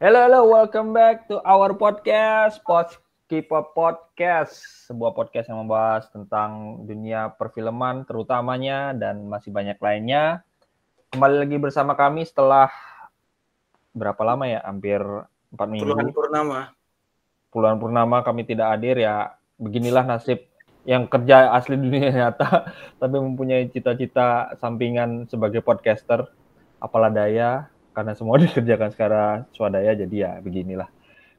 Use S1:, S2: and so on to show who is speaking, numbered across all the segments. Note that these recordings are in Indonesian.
S1: Hello, hello, welcome back to our podcast, Pod Keep Up Podcast, sebuah podcast yang membahas tentang dunia perfilman terutamanya dan masih banyak lainnya. Kembali lagi bersama kami setelah berapa lama ya? Hampir empat minggu.
S2: Puluhan purnama.
S1: Puluhan purnama kami tidak hadir ya. Beginilah nasib yang kerja asli dunia nyata, tapi mempunyai cita-cita sampingan sebagai podcaster. Apalah daya, karena semua dikerjakan secara swadaya, jadi ya beginilah.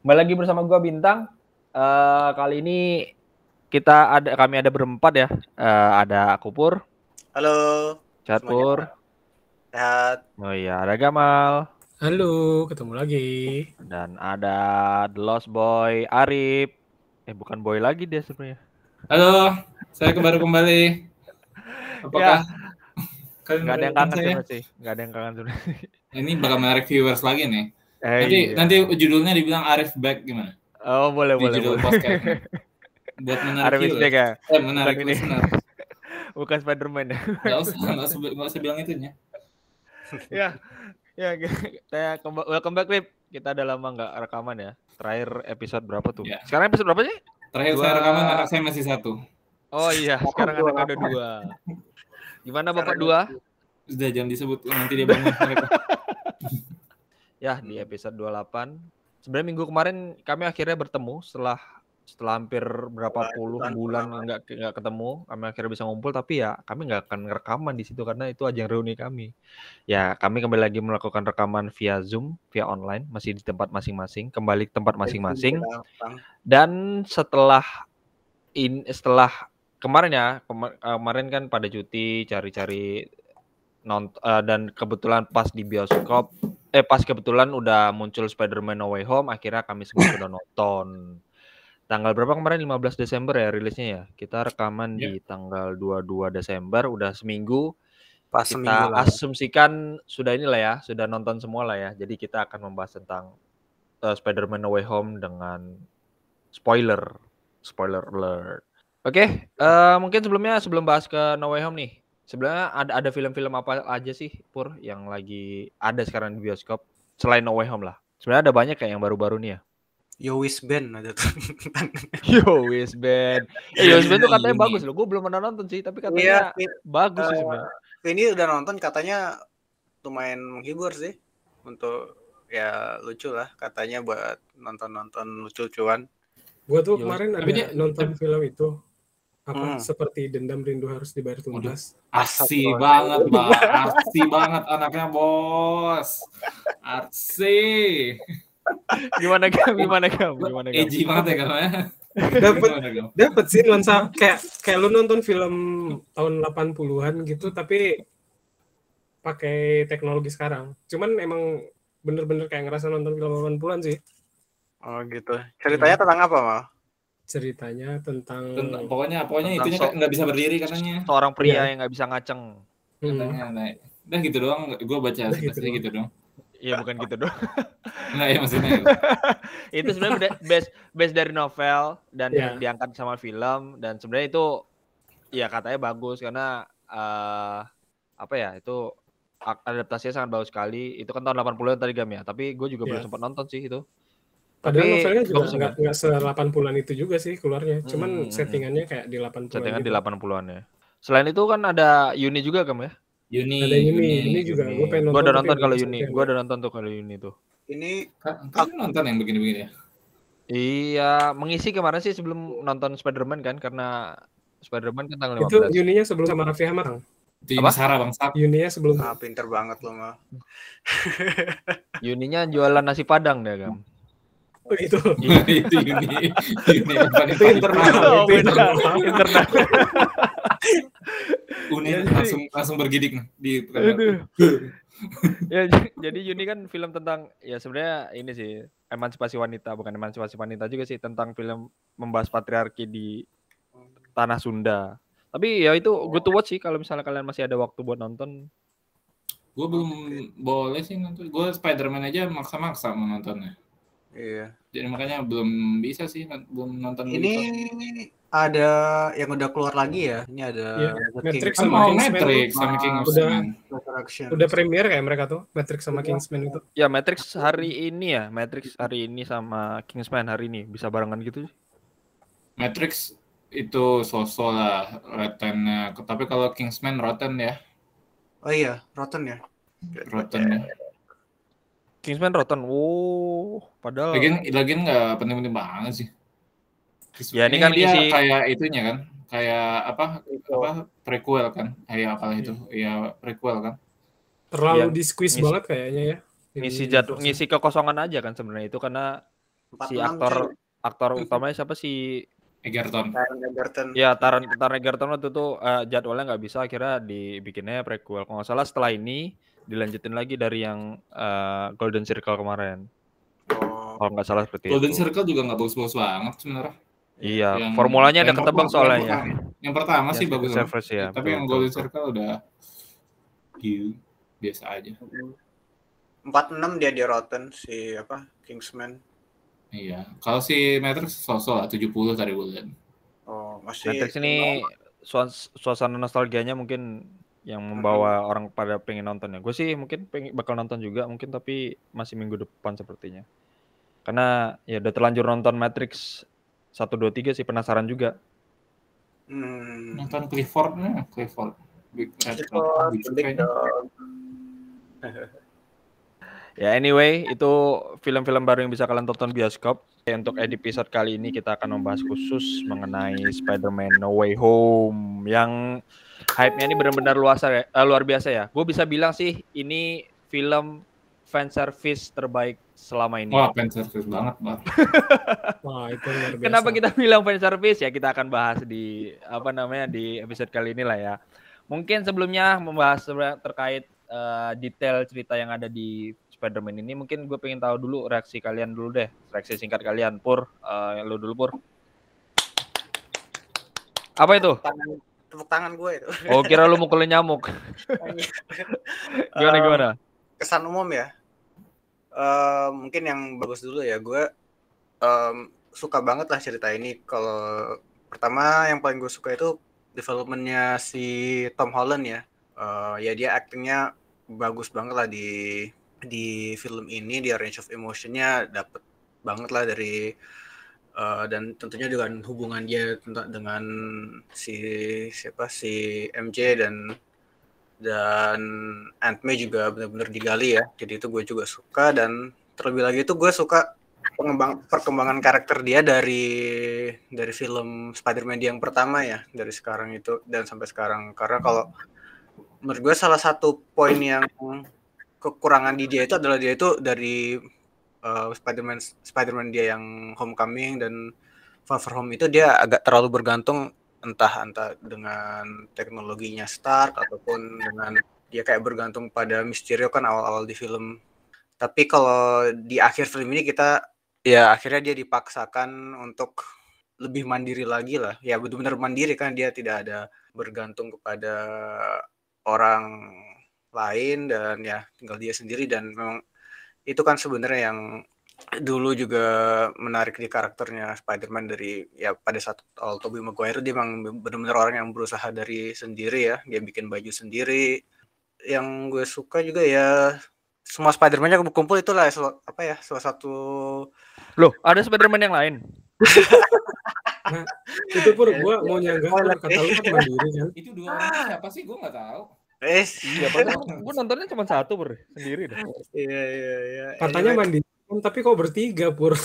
S1: Kembali lagi bersama gua Bintang. Uh, kali ini kita ada kami ada berempat ya. Uh, ada Kupur.
S2: Halo.
S1: Catur.
S2: Sehat.
S1: Oh iya, ada Gamal.
S3: Halo, ketemu lagi.
S1: Dan ada The Lost Boy Arif. Eh bukan boy lagi dia sebenarnya.
S4: Halo, saya baru kembali.
S1: Ya.
S4: Apakah kalian
S1: Nggak ada yang kangen sih. Nggak ada yang kangen sebenarnya.
S4: Ini bakal menarik viewers lagi nih.
S1: Eh,
S4: nanti
S1: iya.
S4: nanti judulnya dibilang Arif back gimana?
S1: Oh boleh
S4: Di
S1: boleh.
S4: judul
S1: boleh.
S4: podcast. Buat menarik
S1: Arif
S4: viewers.
S1: back ya.
S4: Eh, menarik
S1: Bukan ini.
S4: listener.
S1: Bukan Spiderman ya.
S4: Usah, nggak usah, nggak usah bilang itunya.
S1: ya. Ya, saya kemba- welcome back Rip. Kita udah lama nggak rekaman ya. Terakhir episode berapa tuh?
S4: Ya.
S1: Sekarang episode berapa sih?
S4: Terakhir
S1: Dua-
S4: saya rekaman anak saya masih satu.
S1: Oh iya, sekarang anak ada dua. Gimana Bapak dua?
S4: Sudah jangan disebut nanti dia bangun.
S1: Ya, di episode 28. Sebenarnya minggu kemarin kami akhirnya bertemu setelah setelah hampir berapa
S2: Bulan-
S1: puluh
S2: bulan
S1: bulan nggak nggak ketemu, kami akhirnya bisa ngumpul tapi ya kami nggak akan rekaman di situ karena itu ajang reuni kami. Ya, kami kembali lagi melakukan rekaman via Zoom, via online, masih di tempat masing-masing, kembali ke tempat masing-masing. Dan setelah in setelah kemarin ya kema- kemarin kan pada cuti cari-cari eh, dan kebetulan pas di bioskop eh pas kebetulan udah muncul Spider-Man No Way Home akhirnya kami semua sudah nonton. Tanggal berapa kemarin 15 Desember ya rilisnya ya. Kita rekaman
S4: Ya.
S1: di tanggal 22 Desember udah seminggu.
S2: Pas
S1: Kita
S2: seminggu lah.
S1: asumsikan sudah inilah ya, sudah nonton semua lah ya. Jadi kita akan membahas tentang eh, Spider-Man No Way Home dengan spoiler, spoiler alert. Oke, eh, mungkin sebelumnya sebelum bahas ke No Way Home nih, sebenarnya ada ada film-film apa aja sih Pur yang lagi ada sekarang di bioskop selain No Way Home lah. Sebenarnya ada banyak kayak yang baru-baru nih ya.
S2: Yo Wis Band ada tuh.
S1: Yo Wis Band. Eh, Yo Wis Band tuh katanya bagus loh. Gue belum pernah nonton sih, tapi katanya
S2: ini-
S1: bagus sih
S2: eh,
S1: sebenarnya.
S2: ini udah nonton katanya lumayan menghibur sih untuk ya lucu lah katanya buat nonton-nonton lucu-lucuan.
S3: Gua tuh
S1: Yo,
S3: kemarin
S4: tapi
S3: ada
S4: dia-
S3: nonton film itu apa
S2: Hmm.
S3: seperti dendam rindu harus dibayar tuntas.
S4: Arsi
S2: Astagfirullah.
S4: banget, Bang. Arsi banget anaknya, Bos. Arsi.
S1: Gimana Gam? Gimana Gam? Gimana Gam?
S4: Edgy banget ya karena.
S3: Dapet
S4: Gimana, Gam?
S3: dapet sih nuansa kayak kayak lu nonton film tahun 80-an gitu tapi pakai teknologi sekarang. Cuman emang bener-bener kayak ngerasa nonton film 80-an sih.
S2: Oh gitu. Ceritanya tentang apa, Mal?
S3: Ceritanya tentang
S4: Tentang- pokoknya pokoknya
S1: Tentang
S4: itunya
S1: so-
S4: nggak bisa berdiri katanya.
S1: Seorang pria
S3: Iya.
S1: yang nggak bisa ngaceng.
S3: Hmm.
S4: Katanya, nah, dan gitu doang. Gue baca
S3: Udah gitu
S4: gitu, gitu dong.
S1: Iya bukan gitu dong.
S4: Nah, ya maksudnya.
S1: itu sebenarnya base base dari novel dan
S3: Iya.
S1: diangkat sama film dan sebenarnya itu ya katanya bagus karena eh apa ya itu adaptasinya sangat bagus sekali itu kan tahun 80-an tadi Gam ya tapi gue juga belum
S3: Iya.
S1: sempat nonton sih itu
S3: Padahal
S1: Tapi
S3: novelnya juga nggak nggak se 80-an itu juga sih keluarnya.
S1: Hmm,
S3: Cuman
S1: hmm, hmm.
S3: settingannya kayak di 80-an.
S1: settingan
S3: gitu.
S1: di 80-an ya selain itu kan ada Yuni juga Gam ya
S4: Yuni.
S3: Ada Yuni, Yuni juga. Gue pengen
S1: gue
S3: nonton.
S1: udah
S3: tapi
S1: nonton kalau
S3: ya.
S1: gue udah nonton tuh kalau Yuni tuh
S2: Ini
S4: Ka- Kalian nonton yang begini-begini ya?
S1: iya mengisi kemarin sih sebelum nonton Spider-Man kan karena Spider-Man kan tanggal
S3: Itu
S1: 15
S3: Yuninya sebelum sama Raffi Ahmad. Kang.
S4: Itu
S1: Apa?
S4: Sarah Bang Sap.
S3: Yuninya sebelum
S2: ah, pinter banget lo, Mal.
S1: Yuninya jualan nasi padang deh Gam
S3: Oh, itu.
S4: itu. Yuni bukan
S3: Itu internal. Itu internal.
S1: Internal.
S4: Uni langsung langsung bergidik nih di
S1: ya jadi Yuni kan film tentang ya sebenarnya ini sih emansipasi wanita bukan emansipasi wanita juga sih tentang film membahas patriarki di tanah Sunda. Tapi ya itu good to watch sih kalau misalnya kalian masih ada waktu buat nonton.
S4: Gue belum boleh sih nonton. Gue Spider-Man aja maksa-maksa mau nontonnya.
S2: Iya.
S4: Jadi makanya belum bisa sih belum nonton
S2: Ini ada yang udah keluar lagi ya. Ini ada
S3: Iya,
S2: The
S3: Matrix
S2: King
S3: sama
S4: Oh,
S3: Kingsman
S4: Matrix sama King of
S3: udah-. Udah premier kayak mereka tuh, Matrix sama Kingsman itu.
S1: Ya Matrix hari ini ya, Matrix hari ini sama Kingsman hari ini bisa barengan gitu.
S4: Matrix itu sosok lah Rotten tapi kalau Kingsman Rotten ya
S2: Oh iya, Rotten ya.
S4: Rotten ya
S1: Kingsman Rotten. Wow, padahal
S4: lagian lagian nggak penting-penting banget sih
S1: Ya, ini kan
S4: dia
S1: isi-
S4: kayak itunya kan kayak apa
S2: Itu.
S4: apa prequel kan kayak apa itu ya prequel kan
S3: Terlalu
S1: Yang
S3: di squeeze
S1: ngisi-
S3: banget kayaknya ya.
S1: ngisi
S3: versi.
S1: ngisi kekosongan aja kan sebenarnya itu karena
S2: 46
S1: si aktor aktor utamanya siapa sih
S4: Egerton
S2: Taron Egerton.
S1: ya Taron Taron Egerton waktu itu eh, jadwalnya nggak bisa akhirnya dibikinnya prequel kalau nggak salah setelah ini dilanjutin lagi dari yang eh, Golden Circle kemarin
S2: Oh.
S1: kalau nggak salah seperti
S4: Golden
S1: itu
S4: Circle juga nggak bagus-bagus banget sebenarnya
S1: iya
S4: Yang-
S1: formulanya ada
S4: yang
S1: ketebak
S4: pertama-
S1: soalnya
S4: yang
S1: ya
S4: pertama, yang pertama sih
S1: Yang
S4: bagus
S1: Secret
S4: banget.
S1: Service ya
S4: tapi
S1: betul,
S4: yang Golden
S1: betul.
S4: Circle udah gil biasa aja
S2: 46 dia di Rotten si apa? Kingsman.
S4: iya kalau si Matrix sosok lah 70 tadi lihat
S2: Oh, masih
S1: Matrix ini suas- suasana nostalgianya mungkin yang membawa orang pada pengen nonton ya. Gue sih mungkin pengen, bakal nonton juga mungkin tapi masih minggu depan sepertinya. Karena ya udah terlanjur nonton Matrix 1 2 3 sih penasaran juga.
S2: Hmm.
S4: nonton Clifford nih Clifford Big. Dog.
S1: Ya anyway, itu film-film baru yang bisa kalian tonton bioskop. Untuk episode kali ini kita akan membahas khusus mengenai Spider-Man No Way Home yang hype-nya ini benar-benar luar ya, eh, luar biasa ya. Gue bisa bilang sih ini film fan service terbaik selama ini.
S4: Wah, fan service banget, Bar.
S3: Wah, itu luar biasa.
S1: Kenapa kita bilang fan service ya kita akan bahas di apa namanya di episode kali ini lah ya. Mungkin sebelumnya membahas terkait eh, detail cerita yang ada di Spider-Man ini mungkin gue pengen tahu dulu reaksi kalian dulu deh. Reaksi singkat kalian Pur, eh, lu dulu Pur. Apa itu?
S2: Tangan, tepuk tangan gue itu.
S1: Oh kira lu mukulin nyamuk. Gimana
S2: Um,
S1: gimana?
S2: kesan umum ya. Eh, mungkin yang bagus dulu ya gue em, suka banget lah cerita ini. Kalau pertama yang paling gue suka itu developmentnya si Tom Holland ya. Eh, ya dia aktingnya bagus banget lah di di film ini. Dia range of emotionnya dapet banget lah dari eh, dan tentunya dengan hubungan dia dengan si siapa si MJ dan dan Aunt May juga benar-benar digali ya. Jadi itu gue juga suka dan terlebih lagi itu gue suka pengembang perkembangan karakter dia dari dari film Spider-Man yang pertama ya dari sekarang itu dan sampai sekarang karena kalau menurut gue salah satu poin yang kekurangan di dia itu adalah dia itu dari uh, Spider-Man Spider-Man dia yang Homecoming dan Far From Home itu dia agak terlalu bergantung entah entah dengan teknologinya Stark ataupun dengan dia kayak bergantung pada Mysterio kan awal-awal di film. Tapi kalau di akhir film ini kita ya akhirnya dia dipaksakan untuk lebih mandiri lagi lah. Ya benar-benar mandiri kan dia tidak ada bergantung kepada orang lain dan ya tinggal dia sendiri dan memang itu kan sebenarnya yang dulu juga menarik di karakternya Spider-Man dari ya pada saat awal Tobey Maguire dia memang benar-benar orang yang berusaha dari sendiri ya dia bikin baju sendiri yang gue suka juga ya semua Spider-Man yang berkumpul itulah sel- apa ya salah satu
S1: Loh, ada Spider-Man yang lain.
S3: Itu pur gua mau nyanggah kata lu kan mandiri kan.
S4: Itu dua orang siapa sih? Gue nggak tahu.
S2: Eh
S1: Iya, padahal gue nontonnya cuma satu Pur, sendiri dah.
S2: iya iya iya
S3: Katanya
S2: Anyway,
S3: mandiri, tapi kok bertiga pur.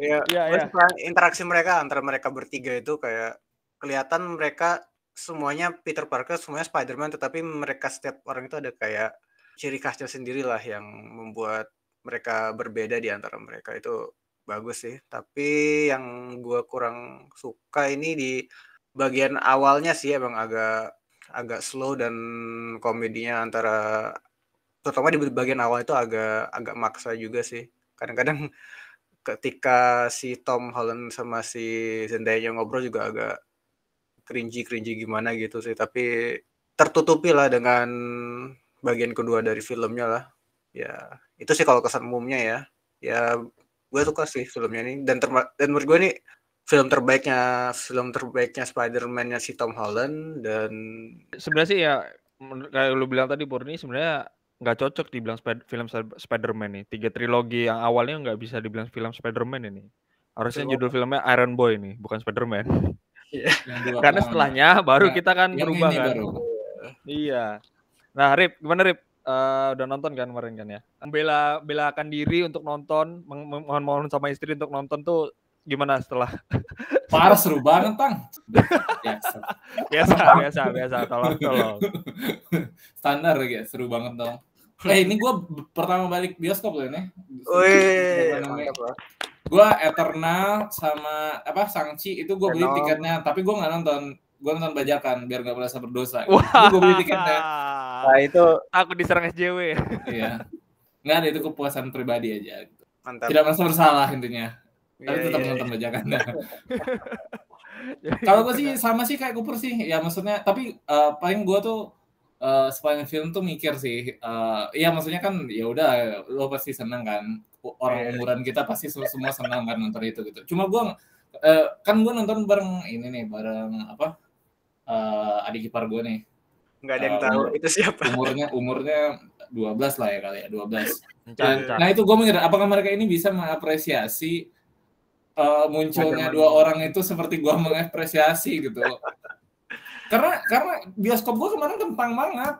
S2: ya,
S1: Iya, iya.
S2: suka interaksi mereka antara mereka bertiga itu kayak kelihatan mereka semuanya Peter Parker semuanya Spider-Man tetapi mereka setiap orang itu ada kayak ciri khasnya sendiri lah yang membuat mereka berbeda di antara mereka itu bagus sih tapi yang gue kurang suka ini di bagian awalnya sih emang agak agak slow dan komedinya antara terutama di bagian awal itu agak agak maksa juga sih. Kadang-kadang ketika si Tom Holland sama si Zendaya ngobrol juga agak cringy cringy gimana gitu sih. Tapi tertutupi lah dengan bagian kedua dari filmnya lah. Ya itu sih kalau kesan umumnya ya. Ya gue suka sih filmnya ini. Dan dan menurut gue nih film terbaiknya film terbaiknya Spider-Man-nya si Tom Holland dan
S1: Sebenarnya sih ya kayak lu bilang tadi Purni sebenarnya nggak cocok dibilang spe- film Sp- Spider-Man nih. Tiga trilogi yang awalnya nggak bisa dibilang film Spider-Man ini. Harusnya
S2: Film
S1: judul filmnya Iron Boy nih, bukan Spider-Man.
S4: Dua
S1: Karena
S4: tahun.
S1: setelahnya baru
S4: Nah,
S1: kita kan berubah kan.
S4: baru.
S1: Iya. Nah, Rip, gimana Rip? Eh, udah nonton kan kemarin kan ya? Bela belakan diri untuk nonton, mohon-mohon sama istri untuk nonton tuh gimana setelah
S4: Parah seru banget, Tang. Ya, seru.
S1: biasa biasa biasa tolong tolong.
S4: Standar ya, seru banget dong. Eh, ini gue pertama balik bioskop loh ini.
S2: Wih, lah.
S4: Gue Eternal sama apa Sangchi itu gue beli tiketnya, tapi gue nggak nonton. Gue nonton bajakan biar nggak merasa berdosa. Gue beli tiketnya.
S2: Nah, itu
S1: Aku diserang SJW.
S4: Iya. Nggak ada itu kepuasan pribadi aja. gitu.
S2: mantap.
S4: Tidak merasa bersalah intinya. Tapi
S2: Iya,
S4: tetap
S2: iya,
S4: nonton bajakan. Kalau gue sih sama sih kayak Cooper sih. Ya maksudnya tapi eh, paling gue tuh eh sepanjang film tuh mikir sih. eh ya maksudnya kan ya udah lo pasti seneng kan. Orang
S2: Iya.
S4: umuran kita pasti sem- semua senang kan nonton itu gitu. Cuma gue eh, kan gue nonton bareng ini nih bareng apa? eh adik ipar gue nih.
S2: Nggak ada yang
S4: Eh,
S2: tahu itu siapa.
S4: Umurnya umurnya 12 lah ya kali ya, 12.
S1: Caca.
S4: Nah itu gue mikir, apakah mereka ini bisa mengapresiasi uh, munculnya dua orang itu seperti gue mengapresiasi gitu. karena karena bioskop gue kemarin kentang banget.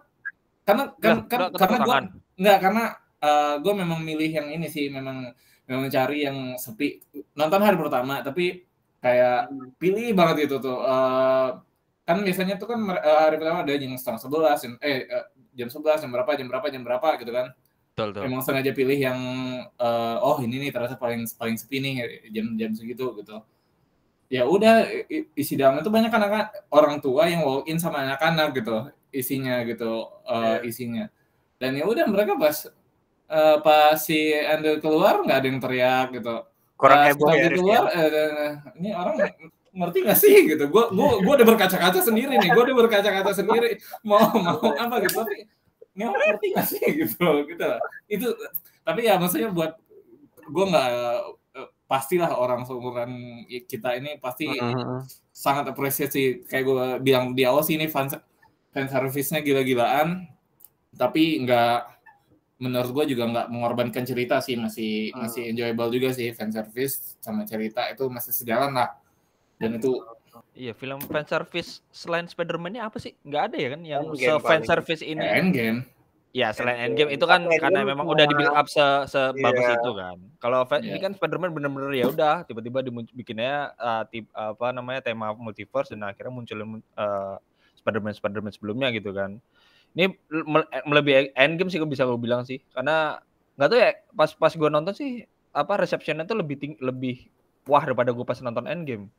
S4: Karena kan,
S1: Lah,
S4: kan karena gue
S1: tangan.
S4: nggak karena uh, gue memang milih yang ini sih memang memang cari yang sepi. Nonton hari pertama tapi kayak pilih banget itu tuh. Uh, kan biasanya tuh kan hari pertama ada jam setengah sebelas, eh jam sebelas, jam berapa, jam berapa, jam berapa gitu kan
S1: Betul, betul.
S4: emang sengaja pilih yang eh, oh ini nih ternyata paling paling sepi nih jam-jam segitu gitu. Ya udah isi dalamnya tuh banyak anak orang tua yang walk in sama anak-anak gitu isinya gitu eh, isinya. Dan ya udah mereka pas eh, pas si Andrew keluar nggak ada yang teriak gitu.
S2: Kurang
S4: Pas
S2: heboh ya. Rif,
S4: keluar
S2: ya.
S4: eh, ini orang ngerti gak sih gitu. Gue gue gue udah berkaca-kaca sendiri nih gue udah berkaca-kaca sendiri. Mau mau apa gitu. Tapi orang ngerti gak sih gitu gitu itu tapi ya maksudnya buat gue nggak eh, pastilah orang seumuran kita ini pasti
S1: Mm-hmm.
S4: sangat apresiasi. Kayak gue bilang di awal sih ini fan fan service-nya gila-gilaan. Tapi nggak menurut gue juga nggak mengorbankan cerita sih. Masih
S2: Hmm.
S4: masih enjoyable juga sih fan service sama cerita. Itu masih sejalan lah. Dan itu
S1: Iya, film fan service selain Spider-Man-nya apa sih? Nggak ada ya kan yang
S2: Endgame
S1: se fan service ini.
S4: endgame
S1: Ya, selain
S2: Endgame.
S1: Endgame itu kan
S2: Tapi
S1: karena
S2: Endgame
S1: memang udah di build up se sebagus
S2: Iya.
S1: itu kan. Kalau fa- ini
S4: Iya.
S1: kan Spider-Man bener-bener ya udah tiba-tiba dibikinnya uh, tip, apa namanya tema multiverse dan akhirnya munculin uh, Spider-Man Spider-Man sebelumnya gitu kan. Ini me- melebihi Endgame sih gue bisa gue bilang sih. Karena nggak tahu ya pas pas gue nonton sih apa receptionnya tuh lebih ting lebih wah daripada gue pas nonton Endgame.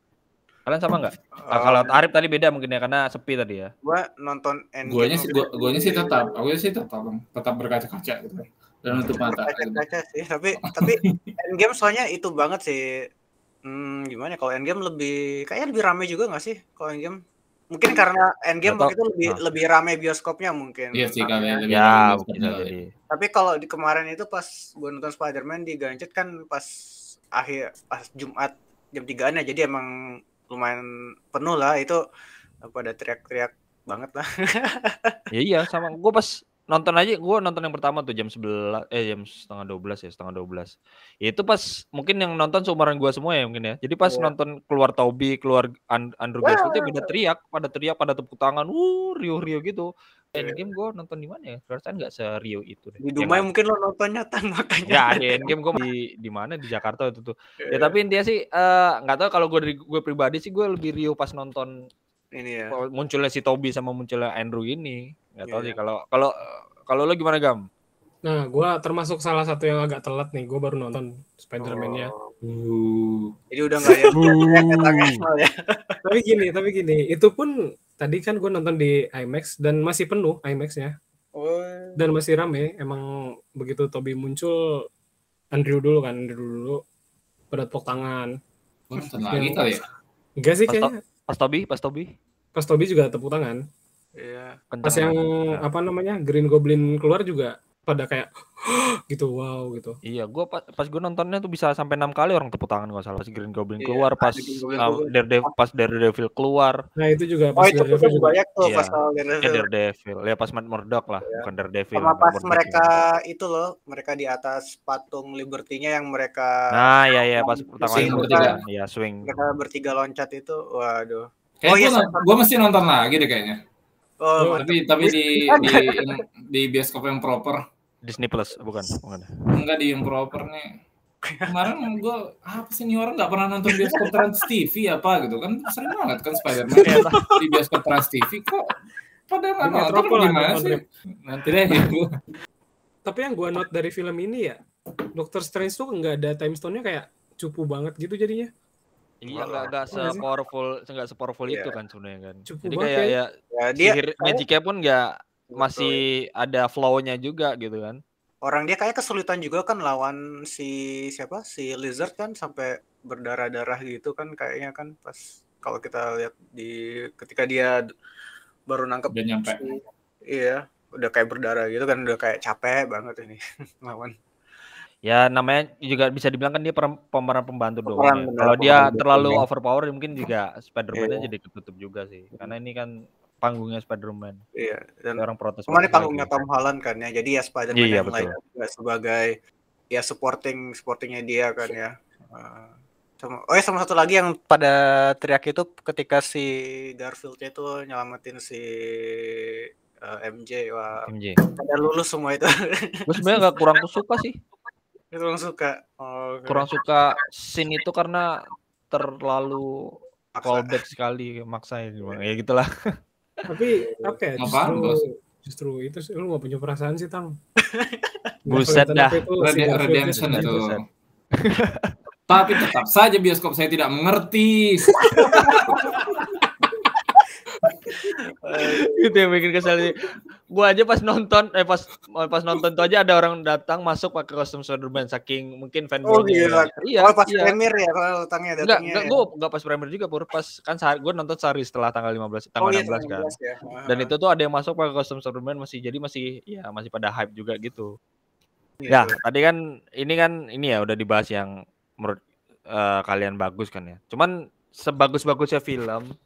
S1: Kalian sama nggak? Ah, kalau Arif tadi beda mungkin ya karena sepi tadi ya.
S2: gua nonton Endgame.
S4: guanya sih gua, guanya sih tetap aku sih tetap tetap berkaca-kaca gitu kan dan nutup mata gitu.
S2: kaca sih tapi tapi Endgame soalnya itu banget sih hmm, gimana ya, kalau Endgame lebih kayaknya lebih rame juga nggak sih kalau Endgame mungkin karena Endgame waktu itu lebih
S1: Nah.
S2: lebih rame bioskopnya mungkin
S4: iya sih
S2: Makanya-
S4: kali lebih
S1: Ya, mungkin
S2: tapi kalau di kemarin itu pas gue nonton Spider-Man di Gancet kan pas akhir pas Jumat jam 3-an ya jadi emang lumayan penuh lah. Itu pada teriak-teriak banget lah.
S1: Ya iya sama. Gue pas nonton aja gue nonton yang pertama tuh jam 11 eh jam setengah 12 ya setengah 12 ya, itu pas mungkin yang nonton seumuran gue semua ya mungkin ya. Jadi pas
S2: Iya.
S1: nonton keluar Toby keluar An- Andrew Garfield itu pada teriak pada teriak pada tepuk tangan wuh rio rio gitu. Endgame gue nonton di mana ya perasaan nggak serio itu deh
S2: di
S1: Ya
S2: Dumai
S1: nggak-
S2: mungkin lo nontonnya tan makanya
S1: Ya, di Endgame gue di di mana di Jakarta itu tuh. Ya
S2: Iya.
S1: tapi intinya sih eh, nggak tahu kalau gue dari gue pribadi sih gue lebih rio pas nonton
S2: ini ya
S1: munculnya si Toby sama munculnya Andrew ini. Nggak tahu
S2: Iya.
S1: sih kalau kalau kalau lo gimana Gam?
S3: Nah, gua termasuk salah satu yang agak telat nih. Gua baru nonton Spider-Man-nya.
S2: Oh,
S4: Uh,
S2: jadi udah nggak ya Akmal ya
S3: Tapi gini, tapi gini, itu pun tadi kan gua nonton di IMAX dan masih penuh IMAX-nya
S2: oh
S3: dan masih rame. Emang begitu Toby muncul, Andrew dulu kan, Andrew dulu pada tepuk tangan.
S4: nonton lagi kali ya
S3: Enggak sih
S1: Pas,
S3: kayaknya.
S1: pas Toby, pas Toby.
S3: Pas Toby juga tepuk tangan.
S2: iya
S3: Pas yang apa namanya Green Goblin keluar juga pada kayak gitu wow gitu.
S1: Iya, gua pas, pas gue nontonnya tuh bisa sampai enam kali orang tepuk tangan nggak salah pas Green Goblin
S2: Iya,
S1: keluar, pas
S2: Goblin
S1: uh,
S2: keluar.
S1: Daredevil, pas Daredevil keluar,
S3: Nah itu juga
S2: Oh
S3: pas
S2: itu
S3: Daredevil
S2: tuh
S3: juga.
S2: banyak tuh
S1: Iya.
S2: pas awal
S1: eh
S2: Daredevil.
S1: Daredevil, ya pas Matt Murdock lah, bukan Daredevil.
S2: Sama pas
S1: Murdock
S2: mereka
S1: ya.
S2: itu loh, mereka di atas patung Liberty-nya yang mereka
S1: Nah, ya ya pas pertama
S2: Swing
S4: bertiga.
S1: ya swing.
S2: mereka bertiga loncat itu, waduh.
S4: Kayak
S2: Oh, iya,
S4: gue, gue mesti nonton lagi deh kayaknya.
S2: Oh,
S4: Tapi tapi di di di bioskop yang proper.
S1: Disney Plus, bukan, bukan.
S4: Enggak di yang proper nih. Kemarin gue apa sih nih orang nggak pernah nonton bioskop Trans TV apa gitu kan sering banget kan Spiderman di bioskop Trans TV kok pada nggak
S3: Di
S4: nonton gimana sih? Nanti deh gitu.
S3: Tapi yang gua note dari film ini ya, Doctor Strange tuh nggak ada time stone-nya kayak cupu banget gitu jadinya.
S1: Iya, nggak nggak se-powerful, nggak se-powerful
S2: Iya.
S1: itu kan sebenarnya kan.
S3: Cukup
S1: Jadi kayak
S3: ya.
S1: ya
S2: ya dia
S1: sihir magicnya pun nggak masih ada flow-nya juga gitu kan.
S2: orang dia kayak kesulitan juga kan lawan si siapa si lizard kan sampai berdarah-darah gitu kan kayaknya kan pas kalau kita lihat di ketika dia baru nangkep
S4: Udah nyampe.
S2: si- iya udah kayak berdarah gitu kan udah kayak capek banget ini lawan
S1: Ya namanya juga bisa dibilang kan dia pemeran pembantu doang.
S2: Pemeran
S1: ya. Kalau dia terlalu
S2: betul.
S1: overpower mungkin juga Spider-Man-nya
S2: Iya.
S1: jadi ketutup juga sih. Karena ini kan panggungnya Spider-Man.
S2: iya dan
S1: orang protes. Protes
S2: panggungnya
S1: lagi.
S2: Tom Holland kan ya. Jadi ya Spider-Man
S1: Iya,
S2: yang
S1: betul.
S2: lain juga sebagai ya supporting supportingnya dia kan ya. Uh, sama, oh ya sama satu lagi yang pada teriak itu ketika si Garfield itu nyelamatin si uh, MJ wah
S1: MJ.
S2: ada lulus semua itu.
S1: Gue sebenarnya nggak kurang suka sih.
S2: Itu orang suka. Oh.
S1: Kurang suka scene itu karena terlalu
S2: Maksa.
S1: callback sekali maksa ya gimana. Ya gitulah.
S3: Tapi apa ya,
S4: Apaan,
S3: justru, justru itu sih, lu gak punya perasaan sih, Tang.
S1: Buset dah.
S3: itu,
S4: Redemption
S3: itu.
S4: Tapi tetap saja bioskop saya tidak mengerti.
S1: itu yang bikin kesel sih. Gua aja pas nonton eh pas pas nonton tuh aja ada orang datang masuk pakai kostum Spider-Man saking mungkin
S2: Oh
S1: fanboy.
S2: gila.
S1: Iya,
S2: oh pas
S1: iya.
S2: premier ya kalau datangnya
S1: Enggak,
S2: datangnya.
S1: enggak,
S2: ya.
S1: gue enggak pas premier juga, Pur. Pas kan sehari, gue nonton sehari setelah tanggal 15, tanggal
S2: oh, iya,
S1: 16 kan.
S2: 16 ya.
S1: Dan itu tuh ada yang masuk pakai kostum Spider-Man masih jadi masih ya masih pada hype juga gitu.
S2: Gitu.
S1: Ya, tadi kan ini kan ini ya udah dibahas yang menurut eh, kalian bagus kan ya. Cuman sebagus-bagusnya film,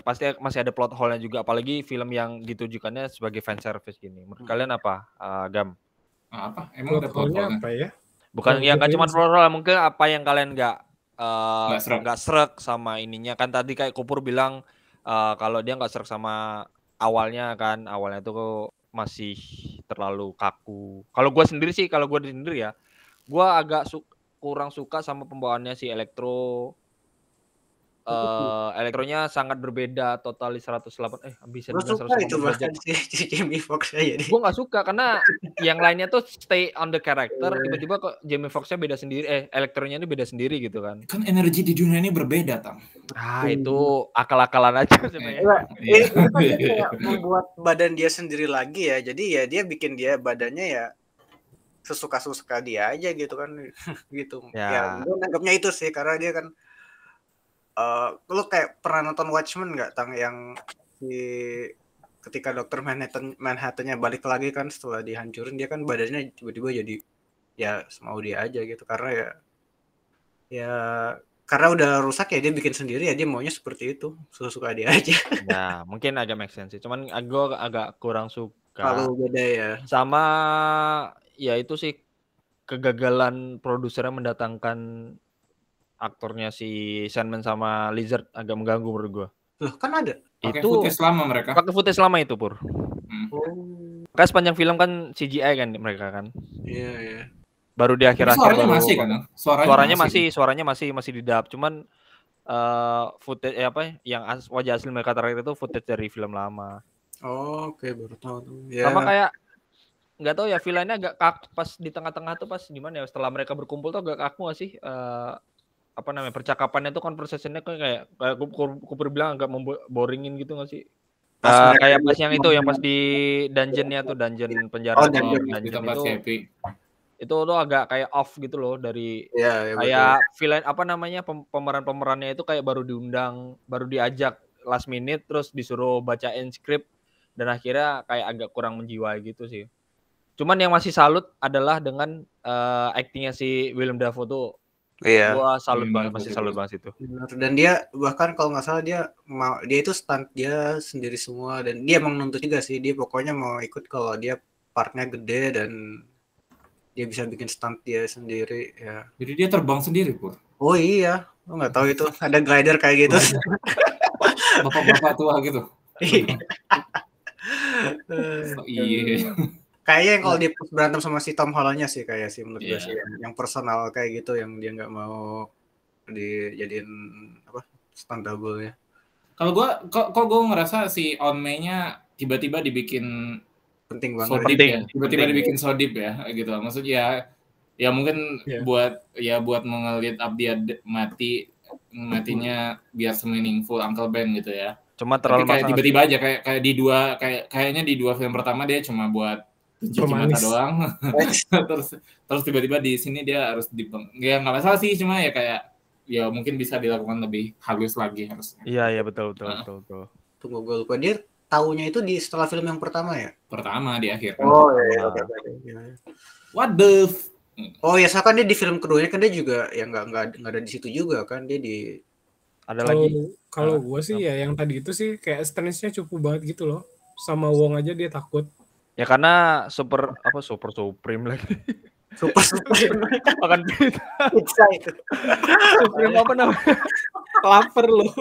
S1: pasti masih ada plot hole-nya juga apalagi film yang ditujukannya sebagai fan service gini. Menurut
S2: Hmm.
S1: kalian apa? Eh, Gam?
S4: Apa? Emang ada
S3: Plot hole-nya
S4: plot
S3: apa ya?
S1: Bukan
S3: Yang
S1: yang kan cuma plot hole, mungkin apa yang kalian nggak eh,
S4: Nggak srek
S1: sama ininya kan tadi kayak Kupur bilang eh, kalau dia nggak srek sama awalnya kan awalnya tuh masih terlalu kaku. Kalau gue sendiri sih, kalau gue sendiri ya, gue agak su- kurang suka sama pembawaannya si Elektro. Eh elektronya sangat berbeda, totalis 108 eh bisa
S2: suka itu
S1: 180 derajat.
S2: bahkan si, si Jamie Foxx aja deh.
S1: Gue nggak suka karena yang lainnya tuh stay on the character, tiba-tiba kok Jamie Foxx-nya beda sendiri, eh elektronya ini beda sendiri gitu kan.
S4: Kan energi di dunia ini berbeda, Tam.
S1: Ah itu akal-akalan aja sebenarnya.
S4: Iya.
S2: ini kan dia kayak membuat badan dia sendiri lagi ya. Jadi ya dia bikin dia badannya ya sesuka-suka dia aja gitu kan gitu.
S1: Ya.
S2: Ya, gue nanggapnya itu sih karena dia kan eh lu kayak pernah nonton Watchmen nggak tang? Yang si ketika dokter Manhattan Manhattannya balik lagi kan setelah dihancurin dia kan badannya tiba-tiba jadi ya mau dia aja gitu. Karena ya ya karena udah rusak ya dia bikin sendiri ya dia maunya seperti itu. Suka-suka dia aja.
S1: Ya mungkin agak make sense sih. Cuman gue agak kurang suka.
S2: Kalau beda ya.
S1: Sama ya itu sih kegagalan produsernya mendatangkan aktornya si Sandman sama Lizard agak mengganggu menurut gue.
S2: loh kan ada
S4: Pakai
S1: Itu
S4: footage lama mereka.
S1: pakai footage lama itu pur.
S4: Hmm.
S2: oh
S1: Kan sepanjang film kan CGI kan mereka kan.
S2: iya iya
S1: Baru di akhir-akhir
S4: suaranya
S1: baru-
S4: masih kan? Suaranya,
S1: suaranya masih suaranya masih masih di dub cuman eh footage eh, apa ya, yang as- wajah asli mereka terakhir itu footage dari film lama
S2: oh, oke baru tahu tuh ya
S1: sama kayak nggak tahu ya villainnya agak kaku pas di tengah-tengah tuh pas gimana ya setelah mereka berkumpul tuh agak kaku gak sih Eh, apa namanya percakapannya tuh conversationnya kan kayak kayak Kupur bilang agak boringin gitu gak sih
S2: Pas mereka
S1: kayak pas yang itu yang pas di dungeonnya tuh dungeon penjara
S2: Oh, dungeon.
S1: dungeon
S4: tempat
S1: itu
S4: happy.
S1: itu tuh agak kayak off gitu loh dari
S2: ya, ya betul.
S1: kayak villain apa namanya pem- pemeran-pemerannya itu kayak baru diundang, baru diajak last minute terus disuruh bacain skrip dan akhirnya kayak agak kurang menjiwai gitu sih. Cuman yang masih salut adalah dengan uh, aktingnya si Willem Dafoe tuh.
S2: Iya.
S1: Gua salut
S4: Willem
S1: banget, masih salut banget itu.
S2: Dan dia bahkan kalau nggak salah dia mau dia itu stunt dia sendiri semua dan dia emang nuntut juga sih dia pokoknya mau ikut kalau dia partnya gede dan dia bisa bikin stunt dia sendiri ya.
S4: Jadi dia terbang sendiri, Pur.
S2: Oh iya, lo nggak tahu itu ada glider kayak gitu.
S4: Bapak-bapak tua gitu.
S2: Iya.
S4: Oh, iya.
S2: Kayaknya yang kalau dia berantem sama si Tom Hollandnya sih kayak sih menurut gue
S4: Iya.
S2: sih yang, yang personal kayak gitu yang dia nggak mau dijadiin apa stunt double ya.
S4: Kalau gua kok kok gua ngerasa si On May-nya tiba-tiba dibikin
S2: Penting banget.
S4: sodip
S1: Penting,
S4: ya. Tiba-tiba
S1: penting.
S4: dibikin sodip ya gitu. Maksudnya ya mungkin
S3: Iya.
S4: buat ya buat mengelit Abdi Ade- mati matinya biar semeaningful Uncle Ben gitu ya.
S1: Cuma
S4: Tapi
S1: terlalu
S4: kayak
S1: masalah.
S4: tiba-tiba aja kayak kayak di dua kayak kayaknya di dua film pertama dia cuma buat cuci mata
S3: Pemanis.
S4: doang. terus terus tiba-tiba di sini dia harus di ya nggak masalah sih cuma ya kayak ya mungkin bisa dilakukan lebih halus lagi harusnya.
S1: Iya, iya betul betul
S4: Ah.
S1: betul betul.
S2: Tunggu gue lupa dia tahunya itu di setelah film yang pertama ya.
S4: Pertama di akhir. kan.
S2: Oh
S1: iya,
S2: oke, oke, oke. Iya.
S4: What the f-
S2: Oh ya, soalnya kan dia di film keduanya kan dia juga yang nggak nggak nggak ada di situ juga kan dia di
S1: Ada
S3: Kalau
S1: lagi
S3: kalau
S1: Ah,
S3: gua sih ya yang tadi itu sih kayak stance-nya cukup banget gitu loh. Sama Wong aja dia takut.
S1: Ya karena super apa super supreme lagi.
S2: super super
S1: Makan pizza.
S2: pizza itu.
S1: supreme apa namanya?
S3: Lapar loh.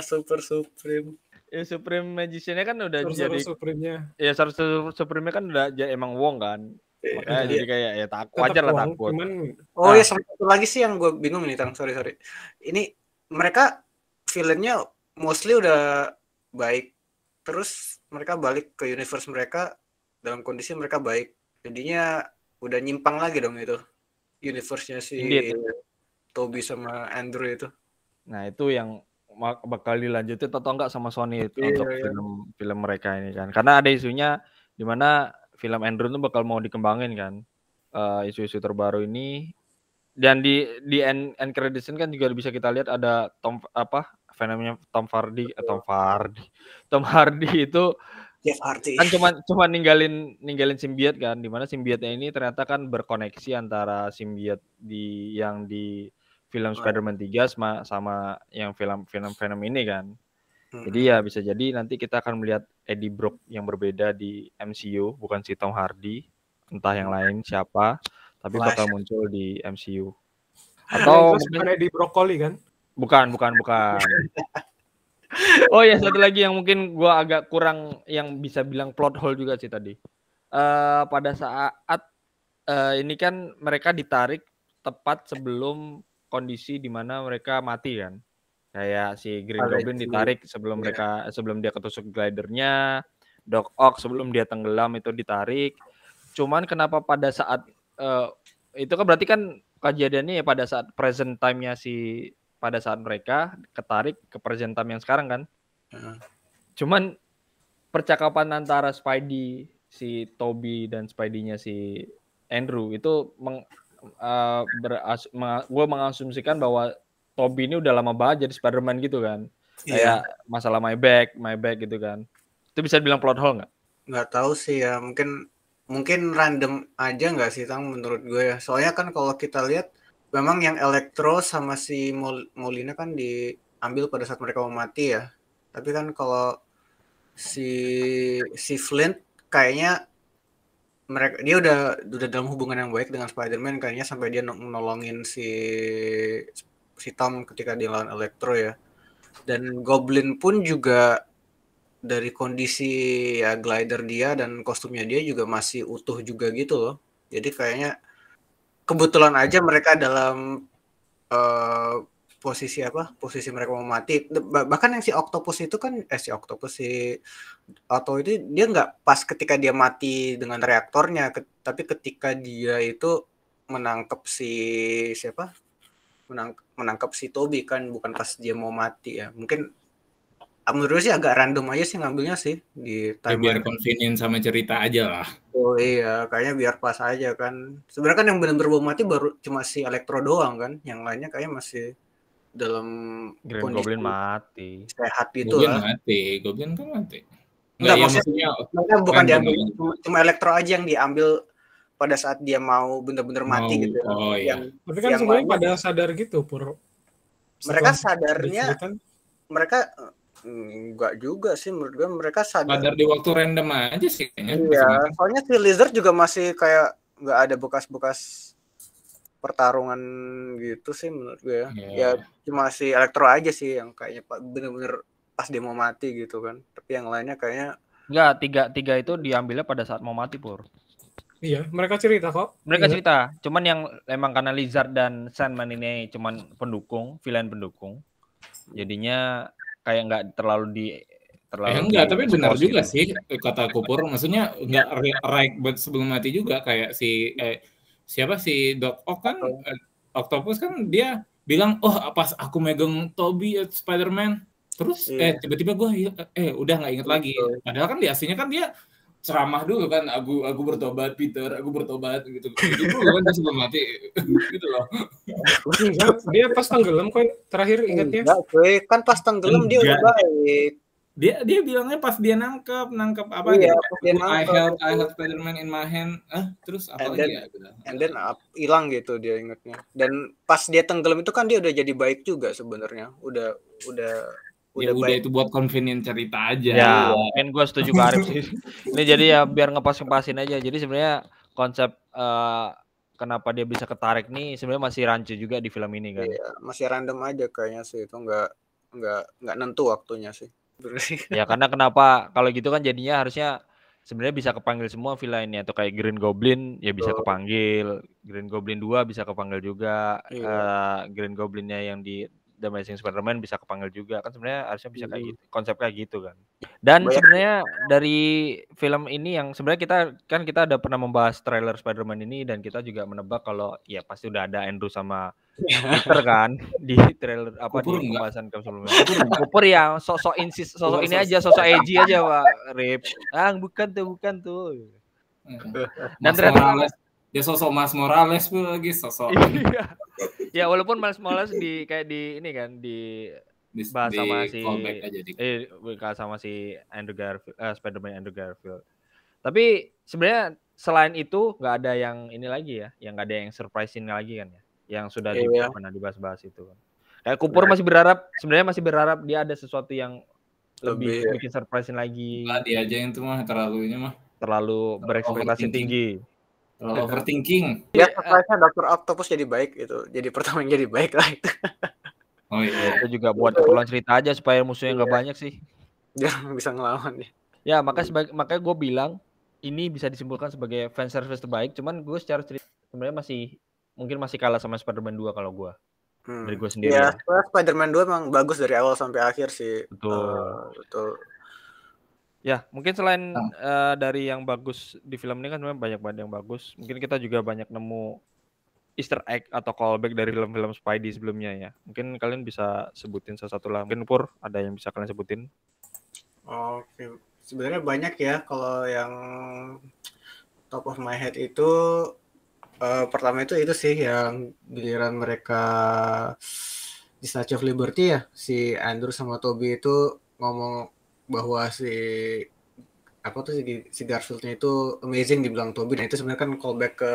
S2: super supreme.
S1: Ya Supreme Magician-nya kan udah
S3: Sorcerer
S1: jadi
S3: Supreme-nya.
S1: ya Sorcerer Supreme kan udah jadi emang Wong kan. Makanya
S2: Iya.
S1: jadi kayak ya takut wajar lah takut.
S3: Cuman
S2: Oh
S1: Nah.
S2: ya sama satu lagi sih yang gue bingung nih tang sorry sorry. Ini mereka villainnya mostly udah baik. Terus mereka balik ke universe mereka dalam kondisi mereka baik. Jadinya udah nyimpang lagi dong itu universe-nya si
S1: Indeed.
S2: Toby sama Andrew itu.
S1: Nah, itu yang bakal dilanjutin atau enggak sama Sony itu
S2: Iya,
S1: untuk
S2: iya.
S1: film film mereka ini kan. Karena ada isunya di mana film Andrew itu bakal mau dikembangin kan. Eh, isu-isu terbaru ini dan di di end, end credits kan juga bisa kita lihat ada Tom apa fenomena Tom Hardy eh, Tom Hardy Tom Hardy itu
S2: Jeff Hardy.
S1: kan cuma cuma ninggalin ninggalin simbiot kan di mana simbiotnya ini ternyata kan berkoneksi antara simbiot di yang di film
S2: Oh.
S1: Spider-Man 3 sama sama yang film film Venom ini kan
S2: Hmm.
S1: jadi ya bisa jadi nanti kita akan melihat Eddie Brock yang berbeda di MCU bukan si Tom Hardy entah yang lain siapa tapi
S2: Flash.
S1: bakal muncul di MCU atau mungkin
S3: di brokoli kan?
S1: Bukan, bukan, bukan. oh ya satu lagi yang mungkin gua agak kurang yang bisa bilang plot hole juga sih tadi. Eh pada saat eh ini kan mereka ditarik tepat sebelum kondisi di mana mereka mati kan. Kayak si Green Goblin ditarik sebelum
S2: Iya.
S1: mereka sebelum dia ketusuk glidernya, Doc Ock sebelum dia tenggelam itu ditarik. Cuman kenapa pada saat eh, itu kan berarti kan kejadiannya ya pada saat present time-nya si pada saat mereka ketarik ke time yang sekarang kan.
S2: Heeh.
S1: Cuman percakapan antara Spidey si Toby dan Spidey-nya si Andrew itu meng, eh, beras, gue mengasumsikan bahwa Toby ini udah lama banget jadi Spider-Man gitu kan.
S2: Iya,
S1: Kayak masalah my back, my back gitu kan. Itu bisa dibilang plot hole nggak?
S2: nggak tahu sih ya mungkin mungkin random aja nggak sih tang menurut gue ya soalnya kan kalau kita lihat memang yang Electro sama si Mol- Molina kan diambil pada saat mereka mau mati ya tapi kan kalau si si Flint kayaknya mereka dia udah udah dalam hubungan yang baik dengan Spider-Man kayaknya sampai dia no- nolongin si si Tom ketika dia lawan Electro ya dan Goblin pun juga dari kondisi ya glider dia dan kostumnya dia juga masih utuh juga gitu loh. Jadi kayaknya kebetulan aja mereka dalam eh, posisi apa? Posisi mereka mau mati. Bah- Bahkan yang si Octopus itu kan eh si Octopus si Otto itu dia nggak pas ketika dia mati dengan reaktornya, ke- tapi ketika dia itu menangkap si siapa? Menang, menangkap si Toby kan bukan pas dia mau mati ya. Mungkin menurut gue sih agak random aja sih ngambilnya sih di
S4: Ya, biar convenient sama cerita aja lah.
S2: Oh iya, kayaknya biar pas aja kan. Sebenarnya kan yang benar-benar mau mati baru cuma si Electro doang kan. Yang lainnya kayaknya masih dalam
S1: Green
S2: kondisi
S1: Goblin mati.
S2: sehat gitu
S4: Goblin
S2: lah.
S4: mati, Goblin kan mati. Enggak, ya
S2: maksudnya-
S4: maksudnya
S2: Mereka bukan diambil
S4: gitu.
S2: cuma, cuma elektro aja yang diambil pada saat dia mau bener-bener mati
S4: Mau-
S2: gitu.
S4: oh, iya.
S2: Yang
S3: Tapi kan
S2: Yang
S3: sebenarnya pada sadar gitu, Pur.
S2: mereka sadarnya mereka enggak juga sih menurut gue mereka sadar.
S4: sadar di waktu random aja sih kayaknya.
S2: Iya, soalnya si Lizard juga masih kayak nggak ada bekas-bekas pertarungan gitu sih menurut gue ya.
S4: Iya.
S2: Ya cuma si Elektro aja sih yang kayaknya bener-bener pas dia mau mati gitu kan. Tapi yang lainnya kayaknya
S1: Enggak, tiga tiga itu diambilnya pada saat mau mati pur.
S3: Iya, mereka cerita kok.
S1: Mereka
S3: Iya.
S1: cerita, cuman yang emang karena Lizard dan Sandman ini cuman pendukung, villain pendukung. Jadinya kayak nggak terlalu di terlalu
S4: Eh, enggak,
S1: di
S4: tapi benar juga
S1: gitu.
S4: sih kata Kupur. Maksudnya enggak re- right buat sebelum mati juga kayak si eh, siapa si Doc Ock kan eh, Octopus kan dia bilang, "Oh, pas aku megang Toby eh, Spider-Man." Terus
S2: Iya.
S4: eh tiba-tiba gue eh udah nggak inget lagi. Padahal kan di aslinya kan dia ceramah dulu kan aku aku bertobat Peter aku bertobat gitu gitu dulu kan dia sebelum mati gitu loh
S3: Enggak, dia pas tenggelam kok terakhir ingatnya.
S2: enggak kan pas tenggelam dia udah baik.
S4: dia dia bilangnya pas dia nangkep nangkep apa
S2: Iya,
S4: gitu
S2: pas dia
S4: I
S2: nangkep.
S4: held I held Spider-Man in my hand ah terus apa
S2: And
S4: lagi
S2: then-
S4: ya gitu.
S2: And then up- hilang gitu dia ingetnya. Dan pas dia tenggelam itu kan dia udah jadi baik juga sebenarnya. Udah udah
S4: ya
S2: udah
S4: udah
S2: baik.
S4: itu buat convenient cerita aja
S1: Ya, mungkin gue setuju ke Arif sih. Ini jadi ya biar ngepas-ngepasin aja. Jadi sebenarnya konsep eh, kenapa dia bisa ketarik nih sebenarnya masih rancu juga di film ini kan.
S2: Iya, masih random aja kayaknya sih itu nggak nggak nggak nentu waktunya sih.
S1: Ya karena kenapa kalau gitu kan jadinya harusnya sebenarnya bisa kepanggil semua villainnya atau kayak Green Goblin ya bisa
S2: Betul.
S1: kepanggil, Green Goblin 2 bisa kepanggil juga,
S2: Iya.
S1: eh, Green Goblinnya yang di The Amazing Spider-Man bisa kepanggil juga kan sebenarnya harusnya bisa kayak
S2: Mhm.
S1: gitu, konsep kayak gitu kan. Dan sebenarnya dari film ini yang sebenarnya kita kan kita ada pernah membahas trailer Spider-Man ini dan kita juga menebak kalau ya pasti udah ada Andrew sama Peter kan di trailer apa
S4: Kupur
S1: di pembahasan ke sebelumnya. Kupur yang sosok insis, sosok ini aja, sosok edgy aja, Pak. Rip. Ah, bukan tuh, bukan tuh. Dan
S4: Mas
S1: ternyata-
S4: Morales dia sosok Mas Morales pun lagi sosok
S1: Iya. ya walaupun males-males di kayak di ini kan di bahas
S4: di
S1: sama si-
S4: aja di
S1: eh sama si Andrew Garfield, eh, Spider-Man Andrew Garfield. Tapi sebenarnya selain itu nggak ada yang ini lagi ya, yang nggak ada yang surprising lagi kan ya, yang sudah di,
S2: Iya.
S1: pernah dibahas-bahas itu kan. Kayak Kupur masih berharap, sebenarnya masih berharap dia ada sesuatu yang lebih,
S2: Lebih, ya.
S1: bikin surprising lagi,
S4: Enggak, dia aja yang itu mah terlalu ini mah
S1: terlalu berekspektasi
S4: Overthinking.
S1: tinggi.
S4: Terlalu overthinking.
S2: Ya
S1: Iya,
S2: surprise-nya Dr. Octopus jadi baik itu. Jadi pertama yang jadi baik lah itu.
S4: Oh iya.
S1: Itu juga buat keperluan cerita aja supaya musuhnya nggak
S2: Iya.
S1: banyak sih.
S2: Dia bisa ngelawan ya.
S1: Ya makanya sebagai makanya gue bilang ini bisa disimpulkan sebagai fan service terbaik. Cuman gue secara cerita sebenarnya masih mungkin masih kalah sama Spider-Man 2 kalau gue
S2: Hmm.
S1: dari gue sendiri.
S2: Ya,
S1: ya.
S2: Spider-Man 2 emang bagus dari awal sampai akhir sih.
S1: Betul.
S2: Eh, betul.
S1: Ya mungkin selain
S4: Ah.
S1: eh, dari yang bagus di film ini kan sebenarnya banyak banget yang bagus. Mungkin kita juga banyak nemu Easter egg atau callback dari film-film Spidey sebelumnya ya. Mungkin kalian bisa sebutin salah satu lah. Mungkin Pur ada yang bisa kalian sebutin.
S2: Oke. Sebenarnya banyak ya kalau yang top of my head itu eh, pertama itu itu sih yang giliran mereka di Statue of Liberty ya si Andrew sama Toby itu ngomong bahwa si apa tuh si, si Garfieldnya itu amazing dibilang Toby nah itu sebenarnya kan callback ke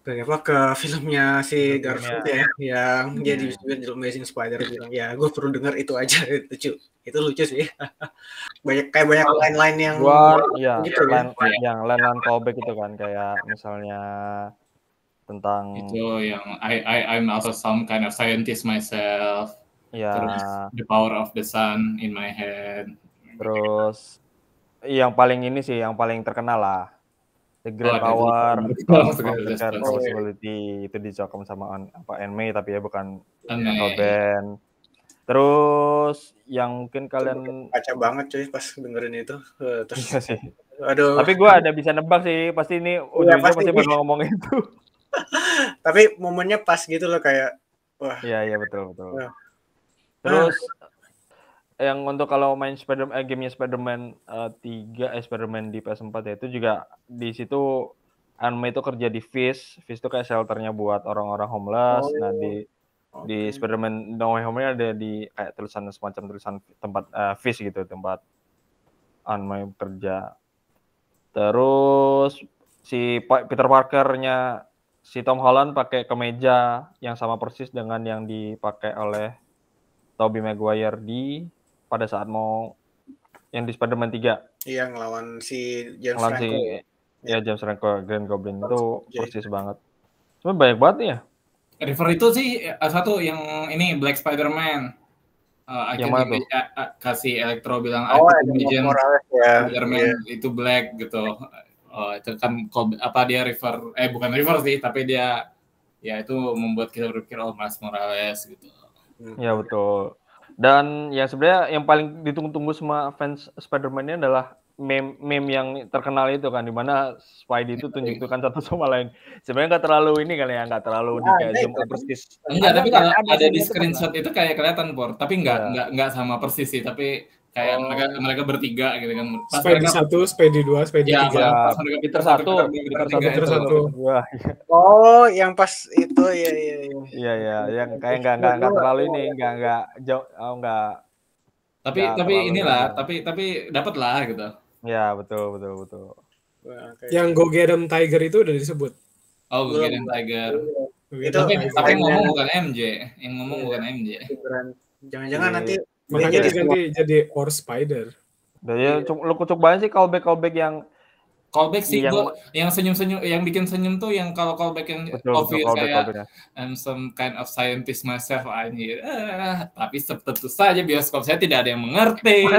S2: ke apa ke filmnya si
S1: Filmnya.
S2: Garfield ya yang dia
S4: Hmm.
S2: di The Amazing Spider bilang ya gue perlu dengar itu aja lucu itu lucu sih banyak kayak banyak line-line yang
S1: Gua ya
S2: gitu ya.
S1: line, yang line-line callback itu kan kayak misalnya tentang
S4: Itu yang I I I'm also some kind of scientist myself.
S1: Ya.
S4: Terus the power of the sun in my head.
S1: terus yang paling ini sih yang paling terkenal lah. The Great
S4: ada
S1: Power
S4: The
S1: of the. Possibility. Itu dicokam sama An- apa Anime tapi ya bukan Band terus yang mungkin kalian
S2: kaca banget cuy pas dengerin itu. Eh, terus
S1: Iya sih.
S2: Aduh.
S1: Tapi gue ada bisa nebak sih pasti ini ujungnya
S2: pasti.
S1: pasti bakal ngomong itu.
S2: Tapi momennya pas gitu loh kayak
S1: Iya iya betul betul.
S2: Ya.
S1: Terus yang untuk kalau main Spider eh, gamenya Spider-Man eh, 3 eh, Spider-Man di PS4 ya itu juga di situ anime itu kerja di Fish. Fish itu kayak shelternya buat orang-orang homeless.
S2: Oh,
S1: Nah di di
S2: oke.
S1: Spider-Man No Way Home ada di kayak tulisan semacam tulisan tempat eh, Fish gitu tempat May bekerja. Terus si Peter Parker-nya si Tom Holland pakai kemeja yang sama persis dengan yang dipakai oleh Tobey Maguire di pada saat mau yang di Spider-Man 3
S2: Iya ngelawan si James
S1: ngelawan si
S2: Franco.
S1: ya James Franco Green Goblin itu persis banget. Cuma banyak banget nih ya.
S4: River itu sih eh, satu yang ini Black Spider-Man. Eh, I
S1: Yang mana tuh?
S4: eh, kasih Electro bilang
S2: Oh, Morales ya.
S4: Spider-Man
S2: Iya.
S4: itu black gitu. Oh, itu kan call- apa dia River eh bukan River sih, tapi dia ya itu membuat kita berpikir oh Mas Morales gitu.
S1: Ya betul. Dan yang sebenarnya yang paling ditunggu-tunggu sama fans Spider-Man ini adalah meme meme yang terkenal itu kan di mana Spidey itu tunjuk-tunjukkan satu sama lain. Sebenarnya nggak terlalu ini kali ya, nggak terlalu di
S2: Nah,
S1: kayak
S2: ada
S1: zoom persis.
S4: Enggak, tapi
S2: nggak?
S4: kalau
S2: Ada
S4: ada di
S2: itu
S4: screenshot itu kayak kelihatan Por, tapi enggak
S1: Iya.
S4: enggak enggak sama persis sih, tapi kayak
S2: Oh.
S4: mereka mereka bertiga gitu kan. Pas
S3: Spidey
S4: mereka-
S3: satu, Spidey dua, Spidey
S4: Ya,
S3: tiga.
S1: Ya,
S4: pas mereka-
S1: Peter satu, Peter satu,
S4: itu.
S3: Peter satu.
S1: Wah,
S2: Oh, yang pas itu ya ya ya.
S1: iya iya, yang kayak nggak nggak nggak terlalu ini, nggak nggak jauh, oh, nggak,
S4: Tapi
S1: Nggak
S4: tapi inilah,
S1: ini.
S4: tapi tapi dapat lah gitu.
S1: ya betul betul betul.
S2: Wah, kayak-
S3: Yang Go Get 'em Tiger itu udah disebut.
S4: Oh.
S3: Go
S2: Itu-
S3: Get 'em
S4: Tapi
S3: Tiger.
S4: tapi yang
S2: Tiger.
S4: ngomong bukan MJ, yang ngomong
S2: Iya.
S4: bukan MJ.
S2: Jangan-jangan
S1: Iya.
S2: nanti
S3: Makanya
S2: jadi
S3: diganti jadi Or Spider.
S1: Dan ya cuk- lu kucuk banget sih callback callback yang
S4: Callback sih
S1: Yang-
S4: gua yang senyum-senyum yang bikin senyum tuh yang kalau callback yang
S1: betul betul
S4: obvious
S1: callback
S4: kayak
S1: callbacknya.
S4: I'm some kind of scientist myself anjir. Eh, tapi tentu saja bioskop saya tidak ada yang mengerti.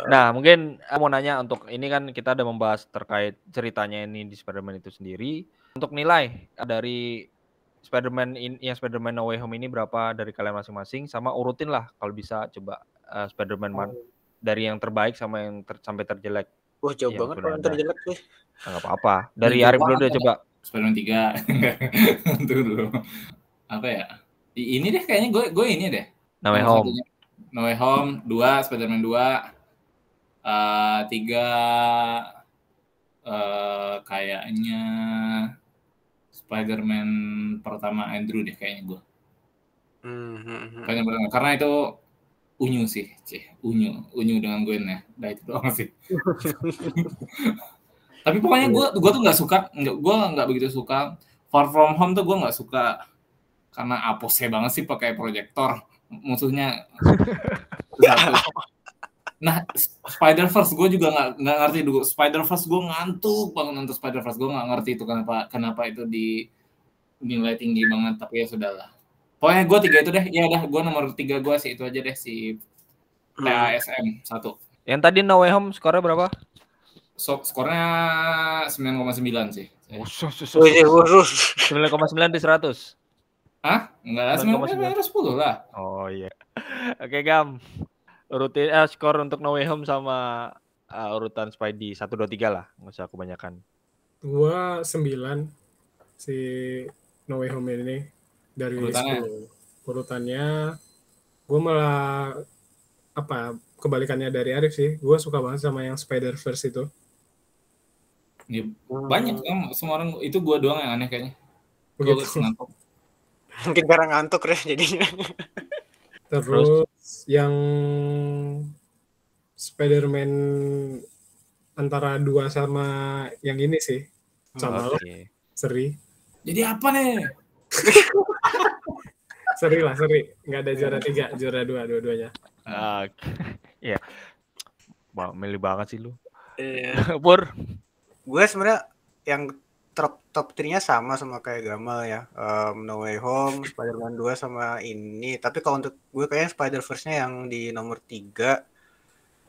S1: Nah, mungkin aku mau nanya untuk ini kan kita udah membahas terkait ceritanya ini di Spider-Man itu sendiri. Untuk nilai dari Spider-Man in, yang Spider-Man No Way Home ini berapa dari kalian masing-masing sama urutin lah kalau bisa coba eh, Spider-Man man dari yang terbaik sama yang ter- sampai terjelek.
S2: Wah, jauh
S1: Yang
S2: banget kalau yang
S1: ada.
S2: terjelek sih.
S1: Nah, nggak apa-apa. Dari
S4: Jauh
S1: Arif dulu deh coba.
S4: Spider-Man 3. Tunggu dulu. Apa ya? Ini deh kayaknya gue gue ini deh.
S1: No Way Home.
S4: No Way Home, 2 Spider-Man 2. Eh, tiga eh kayaknya Spider-Man pertama Andrew deh kayaknya gue.
S2: Hmm, hmm, hmm.
S4: Kayaknya. Karena itu unyu sih, cih. Unyu, unyu dengan Gwen ya. Nah itu doang sih. Tapi pokoknya gue gua tuh nggak suka, gue nggak begitu suka. Far From Home tuh gue nggak suka karena apose banget sih pakai proyektor musuhnya. Satu. Nah, Spider Verse gue juga nggak nggak ngerti dulu. Spider Verse gue ngantuk banget nonton Spider Verse gue nggak ngerti itu kenapa kenapa itu di nilai tinggi banget tapi ya sudahlah. Pokoknya gue tiga itu deh. Ya udah gue nomor tiga gue sih itu aja deh si
S2: Hmm.
S4: TASM satu.
S1: Yang tadi No Way Home skornya berapa?
S4: So, skornya 9,9 sih.
S2: Wih, khusus.
S1: 9,9 di 100.
S4: Hah? Enggak lah,
S1: 9,9.
S4: 9,10 lah.
S1: Oh iya. Oke, Gam. Urutin eh, skor untuk No Way Home sama eh, urutan Spidey 1 2 3 lah, nggak usah kebanyakan.
S3: Gua 9 si No Way Home ini dari
S4: Urutannya?
S3: 10. Urutannya gue malah apa kebalikannya dari Arif sih. Gue suka banget sama yang Spider Verse itu.
S4: Ya, banyak kan semua orang itu gua doang yang aneh kayaknya. Gua
S3: Begitu.
S4: ngantuk.
S2: Mungkin karena ngantuk deh jadinya.
S3: Terus yang Spider-Man antara dua sama yang ini sih. Sama lo,
S1: Oke.
S3: seri.
S4: Jadi apa nih?
S3: Seri lah, seri. Nggak ada juara tiga, juara dua, dua-duanya.
S1: Oke. Iya. Wah, milih banget sih lu.
S2: Iya.
S1: Pur.
S2: gue sebenarnya yang top top 3-nya sama sama kayak Gamal ya. Em, no Way Home, Spider-Man 2 sama ini. Tapi kalau untuk gue kayaknya Spider-Verse-nya yang di nomor 3.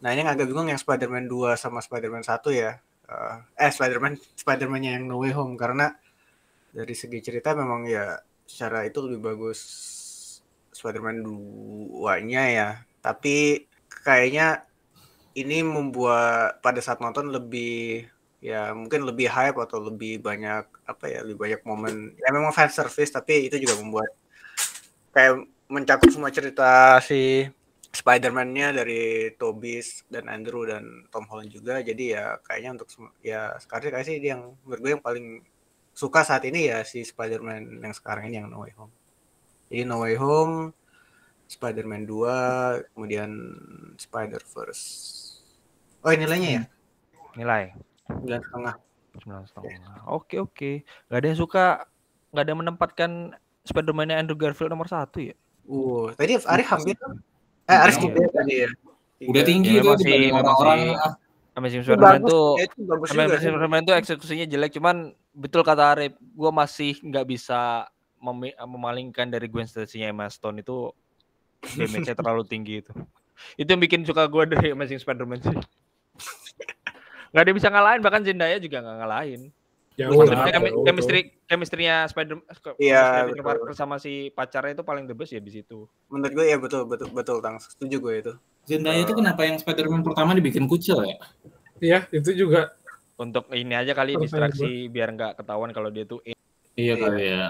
S2: Nah, ini yang agak bingung yang Spider-Man 2 sama Spider-Man 1 ya. Eh, eh Spider-Man Spider-Man-nya yang No Way Home karena dari segi cerita memang ya secara itu lebih bagus Spider-Man 2-nya ya. Tapi kayaknya ini membuat pada saat nonton lebih ya mungkin lebih hype atau lebih banyak apa ya lebih banyak momen ya memang fan service tapi itu juga membuat kayak mencakup semua cerita si Spider-Man-nya dari Tobis dan Andrew dan Tom Holland juga jadi ya kayaknya untuk ya sekarang kayak sih dia yang menurut gue yang paling suka saat ini ya si Spider-Man yang sekarang ini yang No Way Home jadi No Way Home Spider-Man 2, kemudian Spider-Verse. Oh, nilainya ya?
S1: Nilai
S2: Sembilan setengah.
S1: sembilan setengah. Oke oke. Gak ada yang suka, gak ada yang menempatkan Spider-Man Andrew Garfield nomor satu ya?
S2: Uh, tadi Arif hampir. Eh, Arif
S4: Iya.
S2: tiga tadi ya.
S4: Udah
S2: Tiga.
S4: tinggi
S1: Ya, masih-
S4: orang-orang.
S1: masih-. Amazing Spider-Man tuh
S2: ya, itu bagus.
S1: Amazing. Spider-Man tuh eksekusinya jelek, cuman betul kata Arif, gue masih nggak bisa memi- memalingkan dari Gwen Stacy-nya Emma Stone itu damage-nya terlalu tinggi itu. Itu yang bikin suka gue dari Amazing Spider-Man sih. Nggak ada yang bisa ngalahin, bahkan Zendaya juga nggak ngalahin.
S3: Jauh
S1: Maksudnya
S3: lah,
S1: chemi-
S3: jauh
S1: chemistry chemistry-nya Spider
S2: Iya,
S1: Peter
S2: betul.
S1: Parker sama si pacarnya itu paling the best ya di situ.
S2: Menurut gue ya betul betul betul tang. Setuju gue itu.
S4: Zendaya itu kenapa yang Spider-Man pertama dibikin kucil ya?
S3: Iya, itu juga
S1: Untuk ini aja kali distraksi biar nggak ketahuan kalau dia tuh
S4: Iya
S2: Iya.
S4: kali ya.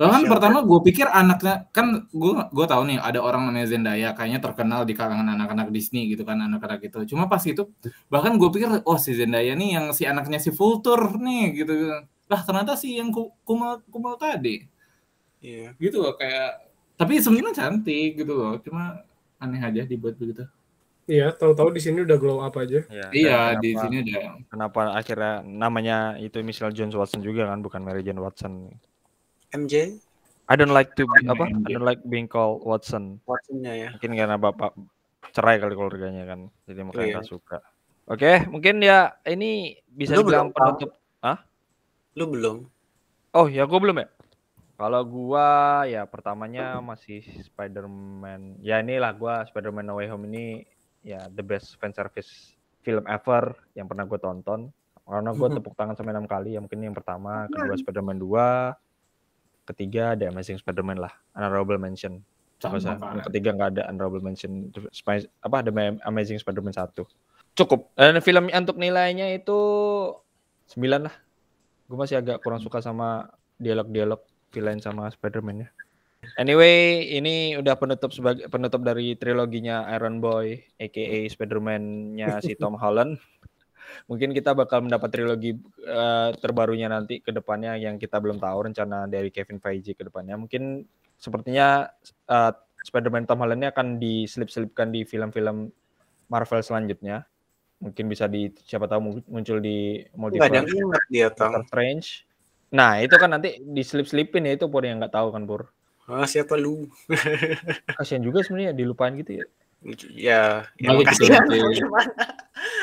S4: Bahkan
S2: Siapa?
S4: pertama gue pikir anaknya kan gue gue tahu nih ada orang namanya Zendaya kayaknya terkenal di kalangan anak-anak Disney gitu kan anak-anak itu. Cuma pas itu bahkan gue pikir oh si Zendaya nih yang si anaknya si Vulture nih gitu. Lah ternyata si yang ku- kumal kumal tadi
S2: Iya.
S4: gitu loh kayak tapi sebenarnya cantik gitu loh. Cuma aneh aja dibuat begitu.
S3: iya, tahu-tahu di sini udah glow up aja.
S1: Ya,
S4: Iya di
S1: kenapa-
S4: sini ada.
S1: Kenapa akhirnya namanya itu Michelle Jones Watson juga kan, bukan Mary Jane Watson.
S2: MJ
S1: I don't like to be, apa?
S4: MJ.
S2: Iya.
S1: I don't like being called Watson.
S2: Watsonnya ya.
S1: Mungkin karena bapak cerai kali keluarganya kan, jadi makanya
S2: Iya.
S1: nggak suka. Oke, mungkin ya ini bisa
S2: Lu
S1: dibilang
S2: belum,
S1: penutup.
S2: Lu belum.
S1: Oh ya, gue belum ya. Kalau gua ya pertamanya masih Spider-Man. Ya inilah gua Spider-Man No Way Home ini ya the best fan service film ever yang pernah gue tonton. Karena gue tepuk tangan sampai enam kali. Ya mungkin yang pertama, kedua Spider-Man 2, ketiga ada Amazing Spider-Man lah, honorable mention.
S4: Sama,
S1: Yang ketiga nggak ada honorable mention. Apa ada Ma- Amazing Spider-Man 1. Cukup. Dan film untuk nilainya itu 9 lah. Gue masih agak kurang suka sama dialog-dialog villain sama Spider-Man ya. Anyway, ini udah penutup sebagai penutup dari triloginya Iron Boy, aka Spider-Man-nya si Tom Holland. Mungkin kita bakal mendapat trilogi eh, terbarunya nanti ke depannya yang kita belum tahu rencana dari Kevin Feige ke depannya. Mungkin sepertinya eh, Spider-Man Tom Holland ini akan diselip-selipkan di film-film Marvel selanjutnya. Mungkin bisa di siapa tahu mu- muncul di
S2: Enggak ada
S1: multiverse
S2: yang ingat dia.
S1: Doctor Strange. Nah, itu kan nanti diselip-selipin ya itu Pur yang nggak tahu kan Pur.
S2: Ah, siapa lu?
S1: Kasian juga sebenarnya dilupain gitu ya.
S2: Ya, ya
S4: gitu
S2: ya. Gimana?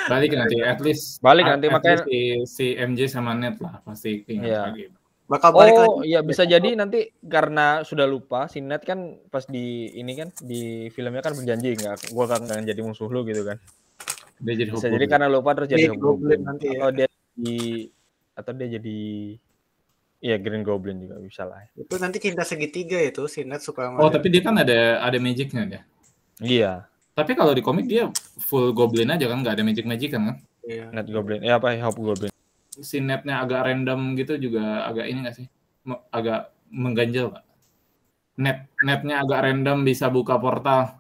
S4: Balik nanti at least
S1: Balik
S4: at-
S1: nanti,
S4: at
S1: makanya-
S4: least si, si MJ sama Net lah pasti ingat
S1: Iya.
S4: lagi.
S2: Bakal balik
S1: Oh,
S2: lagi.
S1: iya bisa jadi nanti karena sudah lupa si Ned kan pas di ini kan di filmnya kan berjanji nggak gua kan nggak jadi musuh lu gitu kan.
S4: Dia jadi
S1: Bisa
S4: hukum.
S1: jadi karena lupa terus jadi
S2: Goblin nanti ya.
S1: atau dia di atau dia jadi Iya Green Goblin juga bisa lah.
S2: Itu nanti cinta segitiga itu si Ned suka sama
S4: Oh, tapi dia kan ada ada magicnya dia.
S1: Iya,
S4: Tapi kalau di komik dia full goblin aja kan, nggak ada magic magic kan?
S2: Iya.
S1: Ned Goblin. Eh apa Hobgoblin.
S4: Si netnya agak random gitu juga agak ini nggak sih? Agak mengganjal pak. Net netnya agak random bisa buka portal.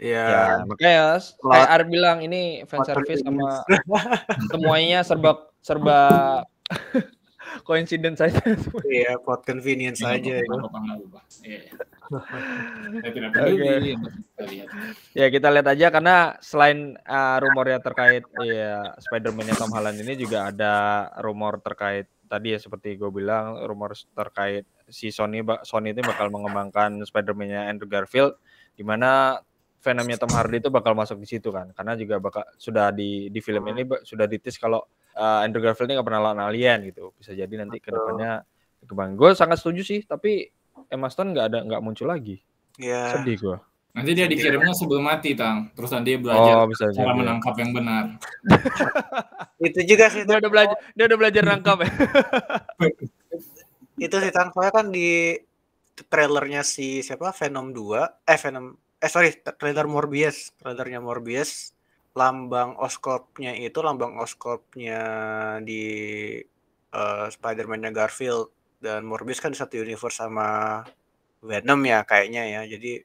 S2: Iya.
S1: Ya, makanya kayak Ar bilang ini fan service sama semuanya serba serba coincidence saja.
S2: Iya, plot convenience aja
S4: Nggak
S2: itu.
S4: apa-apa, nggak apa-apa. Iya. Kita lihat.
S1: Ya kita lihat aja karena selain uh, rumornya terkait ya Spider-Man-nya Tom Holland ini juga ada rumor terkait tadi ya seperti gue bilang rumor terkait si Sony ba- Sony itu bakal mengembangkan Spider-Man-nya Andrew Garfield di mana Venomnya Tom Hardy itu bakal masuk di situ kan karena juga bakal sudah di di film ini ba- sudah ditis kalau uh, Andrew Garfield ini nggak pernah lawan alien gitu. Bisa jadi nanti ke depannya kembang gue sangat setuju sih tapi Emma Stone nggak ada nggak muncul lagi.
S2: Iya.
S1: sedih gue
S4: Nanti dia dikirimnya sebelum mati, Tang. Terus nanti dia belajar
S1: oh bisa
S4: cara
S1: jadi.
S4: menangkap yang benar.
S2: Itu juga sih.
S1: dia udah belajar dia udah belajar nangkap ya.
S2: Itu sih Tang. Soalnya kan di trailernya si siapa? Venom 2 eh Venom eh sorry tra- trailer Morbius trailernya Morbius lambang oskopnya itu lambang oskopnya di eh, Spider-Man-nya Garfield dan Morbius kan satu universe sama Venom ya kayaknya ya. Jadi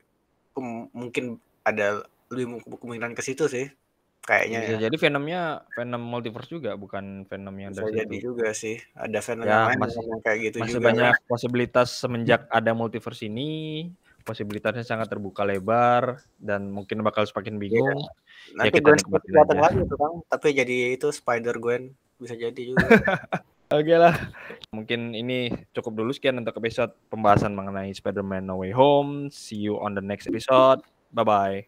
S2: mungkin ada lebih mu- kemungkinan ke situ sih kayaknya
S1: Bisa
S2: ya.
S1: jadi Venomnya Venom multiverse juga bukan Venom yang
S2: bisa
S1: dari
S2: jadi
S1: situ.
S2: juga sih. Ada Venom
S1: Ya,
S2: yang lain
S1: masih-
S2: yang kayak gitu
S1: Masih
S2: juga
S1: banyak posibilitas semenjak ada multiverse ini posibilitasnya sangat terbuka lebar dan mungkin bakal semakin bingung.
S2: Nanti
S1: kita
S2: Gwen datang lagi tuh Kang, tapi jadi itu Spider Gwen bisa jadi juga.
S1: Oke lah. Mungkin ini cukup dulu sekian untuk episode pembahasan mengenai Spider-Man No Way Home. See you on the next episode. Bye bye.